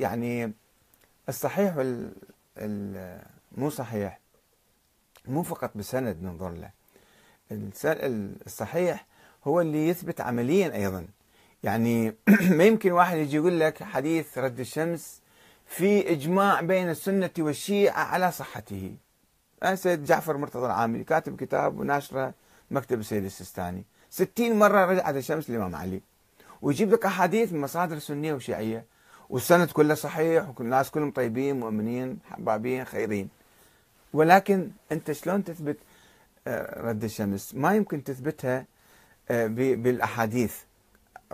يعني الصحيح والمو صحيح مو فقط بسند ننظر له. الصحيح هو اللي يثبت عمليا أيضا. يعني ما يمكن واحد يجي يقول لك حديث رد الشمس في إجماع بين السنة والشيعة على صحته. سيد جعفر مرتضى العاملي كاتب كتاب وناشره مكتب السيد السيستاني. ستين مرة رجعت الشمس الإمام علي. ويجيب لك أحاديث من مصادر سنية وشيعية. والسند كله صحيح والناس كلهم طيبين مؤمنين حبابين خيرين. ولكن أنت شلون تثبت آه، رد الشمس؟ ما يمكن تثبتها آه، بالأحاديث.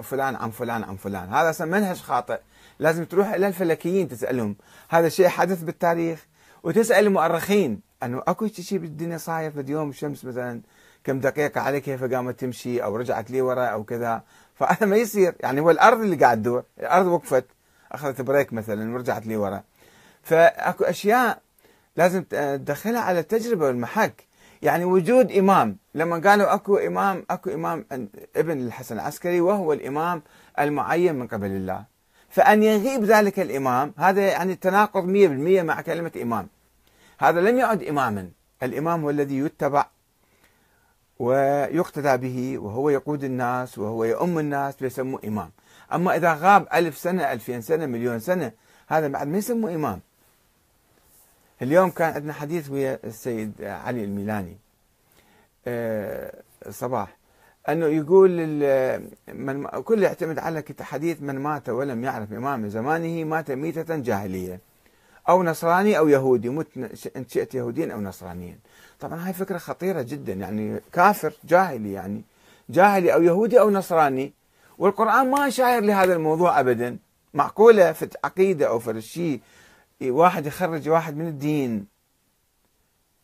فلان عن فلان عن فلان. هذا أصلا منهج خاطئ. لازم تروح إلى الفلكيين تسألهم. هذا الشيء حدث بالتاريخ. وتسأل المؤرخين. أنه أكو شيء بالدنيا صاير في يوم الشمس مثلا كم دقيقة على كيف قامت تمشي أو رجعت لي ورا أو كذا. فهذا ما يصير. يعني هو الأرض اللي قاعد تدور. الأرض وقفت. أخذت بريك مثلا ورجعت لي ورا. فأكو أشياء لازم تدخلها على التجربة والمحك. يعني وجود إمام. لما قالوا أكو إمام أكو إمام ابن الحسن العسكري وهو الإمام المعين من قبل الله. فأن يغيب ذلك الإمام هذا يعني تناقض 100% مع كلمة إمام. هذا لم يعد إماما. الإمام هو الذي يتبع ويقتدى به وهو يقود الناس وهو يؤم الناس فيسموه إمام. أما إذا غاب ألف سنة ألفين سنة مليون سنة هذا بعد ما يسموه إمام. اليوم كان عندنا حديث ويا السيد علي الميلاني آه، صباح أنه يقول من كل يعتمد على حديث من مات ولم يعرف إمام زمانه مات ميتة جاهلية. أو نصراني أو يهودي مت إن شئت يهوديا أو نصرانيا. طبعا هاي فكرة خطيرة جدا يعني كافر جاهلي يعني. جاهلي أو يهودي أو نصراني. والقرآن ما شاير لهذا الموضوع أبدا. معقولة في عقيدة أو في الشيء واحد يخرج واحد من الدين.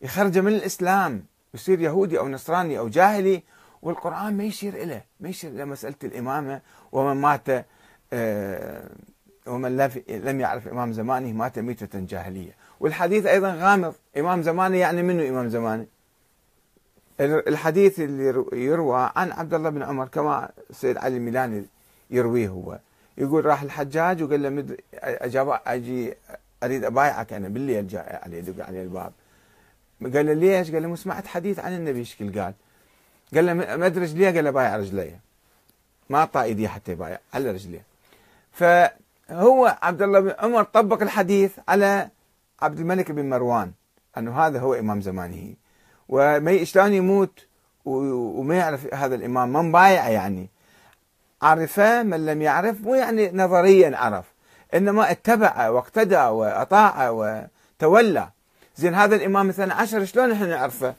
يخرجه من الإسلام. يصير يهودي أو نصراني أو جاهلي. والقرآن ما يشير إليه. ما يشير إلى مسألة الإمامة ومن مات آه، ومن لم يعرف إمام زمانه مات ميتة جاهلية. والحديث أيضا غامض. إمام زمانه يعني منه إمام زمانه الحديث اللي يروى عن عبد الله بن عمر كما السيد علي الميلاني يرويه هو. يقول راح الحجاج وقال له مد... أجاب أجي أريد أبايعك أنا بالليل جاء عليه يدق عليه الباب. قال له ليش؟ قال له سمعت حديث عن النبي شكل قال؟ قال له مد رجليه قال له بايع رجليه ما أعطى إيديه حتى يبايع على رجليه فهو عبد الله بن عمر طبق الحديث على عبد الملك بن مروان أنه هذا هو إمام زمانه. وما شلون يموت؟ وما يعرف هذا الإمام من بايع يعني. عرفه من لم يعرف مو يعني نظريا عرف إنما اتبع واقتدى وأطاع وتولى. زين هذا الإمام مثلا عشر شلون إحنا نعرفه؟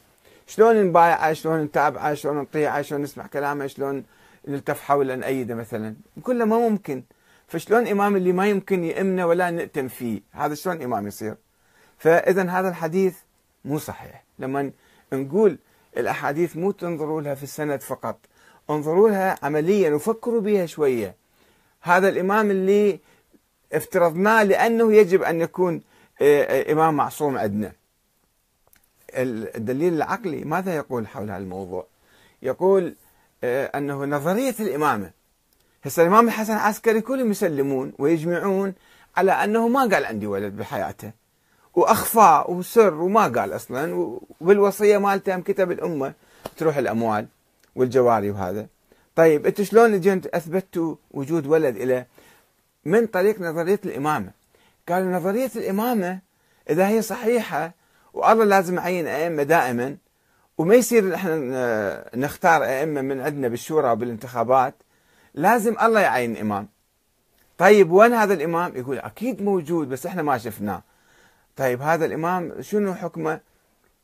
شلون نبايعه؟ شلون نتابعه؟ شلون نطيعه؟ شلون نسمع كلامه؟ شلون نلتف حوله نأيده مثلا؟ كله ما ممكن. فشلون إمام اللي ما يمكن يأمنه ولا نأتم فيه؟ هذا شلون إمام يصير؟ فإذا هذا الحديث مو صحيح. لما نقول الأحاديث مو تنظروا لها في السند فقط انظروا لها عمليا وفكروا بها شوية. هذا الإمام اللي افترضناه لأنه يجب أن يكون آه، آه، إمام معصوم عندنا. الدليل العقلي ماذا يقول حول هذا الموضوع؟ يقول آه، أنه نظرية الإمامة هسه الإمام الحسن العسكري كلهم يسلمون ويجمعون على أنه ما قال عندي ولد بحياته. وأخفى وسر وما قال أصلا وبالوصيه مالته كتب الأمة تروح الأموال والجواري وهذا. طيب أنت شلون جيت اثبتوا وجود ولد له من طريق نظرية الإمامة. قالوا نظرية الإمامة إذا هي صحيحة والله لازم يعين أئمة دائما وما يصير إحنا نختار أئمة من عندنا بالشورى وبالانتخابات. لازم الله يعين امام طيب وين هذا الإمام؟ يقول أكيد موجود بس إحنا ما شفناه. طيب هذا الإمام شنو حكمه؟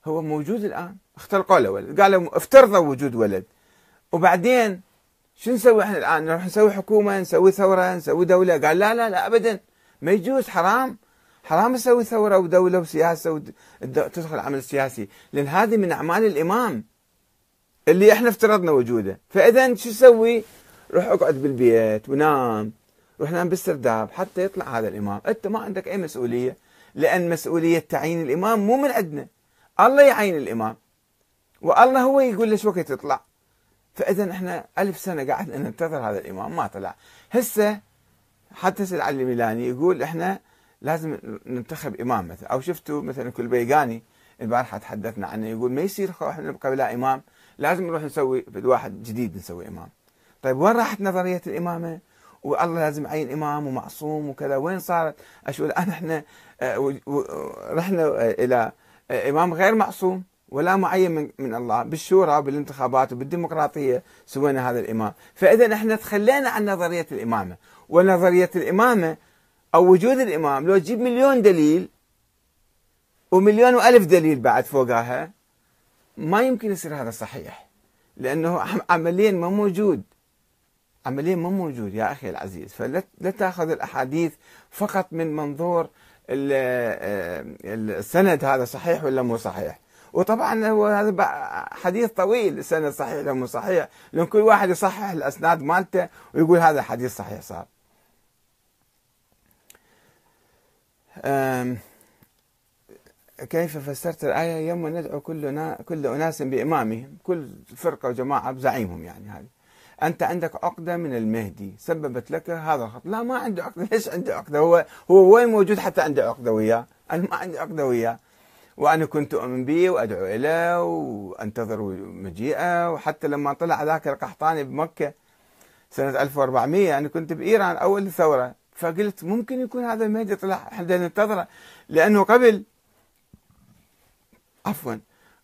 هو موجود الآن. اختلقوا له ولد. قالوا افترضوا وجود ولد. وبعدين شو نسوي إحنا الآن؟ نروح نسوي حكومة نسوي ثورة نسوي دولة. قال لا لا لا أبدا. ما يجوز حرام. حرام تسوي ثورة ودولة وسياسة وتدخل العمل السياسي لأن هذه من أعمال الإمام. اللي إحنا افترضنا وجوده. فإذا شو نسوي؟ روح اقعد بالبيت ونام. روح نام بالسرداب حتى يطلع هذا الإمام. أنت ما عندك أي مسؤولية لأن مسؤولية تعيين الإمام مو من عندنا. الله يعين الإمام. والله هو يقول ليش وقت يطلع. فإذا إحنا ألف سنة قاعد ننتظر هذا الإمام ما طلع. هسه حتى سيد علي الميلاني يقول إحنا لازم ننتخب إمام مثلا. أو شفتوا مثلا كل بيقاني البارحه تحدثنا عنه يقول ما يصير إحنا نبقى بلا إمام. لازم نروح نسوي واحد جديد نسوي إمام. طيب وين راحت نظرية الإمامة؟ والله لازم يعين إمام ومعصوم وكذا. وين صارت؟ أشوف الآن إحنا آه، رحنا إلى إمام غير معصوم ولا معين من, من الله بالشورى وبالانتخابات وبالديمقراطية سوينا هذا الإمام. فاذا إحنا تخلينا عن نظرية الإمامة. ونظرية الإمامة أو وجود الإمام لو تجيب مليون دليل ومليون وألف دليل بعد فوقها ما يمكن يصير هذا صحيح. لأنه عمليا ما موجود. عمليا ما موجود يا أخي العزيز. فلا تأخذ الأحاديث فقط من منظور آه، السند هذا صحيح ولا مو صحيح. وطبعا هو هذا حديث طويل السند صحيح ولا مو صحيح؟ لأن كل واحد يصحح الأسناد مالته ويقول هذا حديث صحيح صار. كيف فسرت الآية؟ يوم ندعو كل كل أناس بإمامهم كل فرقة وجماعة بزعيمهم يعني هذه. أنت عندك عقدة من المهدي سببت لك هذا الخط. لا ما عنده عقدة. ليش عنده عقدة؟ هو هو وين موجود حتى عنده عقدة وياه؟ أنا ما عندي عقدة وياه. وأنا كنت أؤمن به وأدعو إليه وأنتظر مجيئه. وحتى لما طلع ذاك القحطاني بمكة سنة 1400 أنا كنت بإيران أول الثورة فقلت ممكن يكون هذا المهدي طلع إحنا ننتظره. لأنه قبل عفوا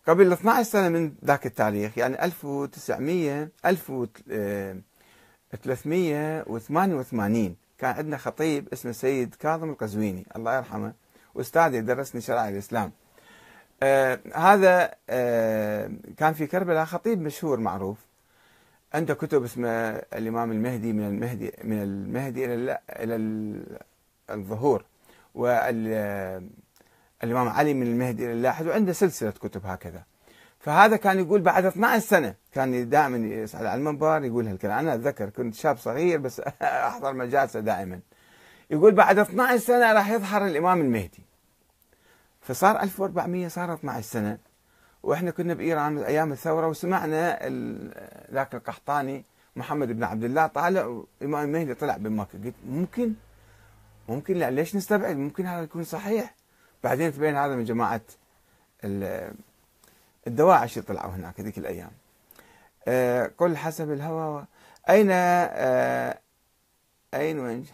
قبل 12 سنة من ذاك التاريخ يعني 1900 1388 كان عندنا خطيب اسمه السيد كاظم القزويني الله يرحمه واستاذي درسني شرائع الإسلام. آه هذا آه كان في كربلاء خطيب مشهور معروف. عنده كتب اسمه الإمام المهدي من المهدي من المهدي إلى إلى الظهور وال الإمام علي من المهدي إلى اللاحد وعنده سلسلة كتب هكذا. فهذا كان يقول بعد 12 سنة كان دائما يصعد على المنبر يقول هالكلام. أنا أتذكر كنت شاب صغير بس أحضر مجالسه دائما. يقول بعد 12 سنة راح يظهر الإمام المهدي. فصار 1400 صار 12 سنة. وإحنا كنا بإيران أيام الثورة وسمعنا ذاك القحطاني محمد بن عبد الله طالع الامام المهدي طلع بمكة. قلت ممكن؟ ممكن لا ليش نستبعد؟ ممكن هذا يكون صحيح. بعدين تبين هذا من جماعة الدواعش اللي طلعوا هناك هذيك الأيام. آه، قل حسب الهوى أين آه، أين وين؟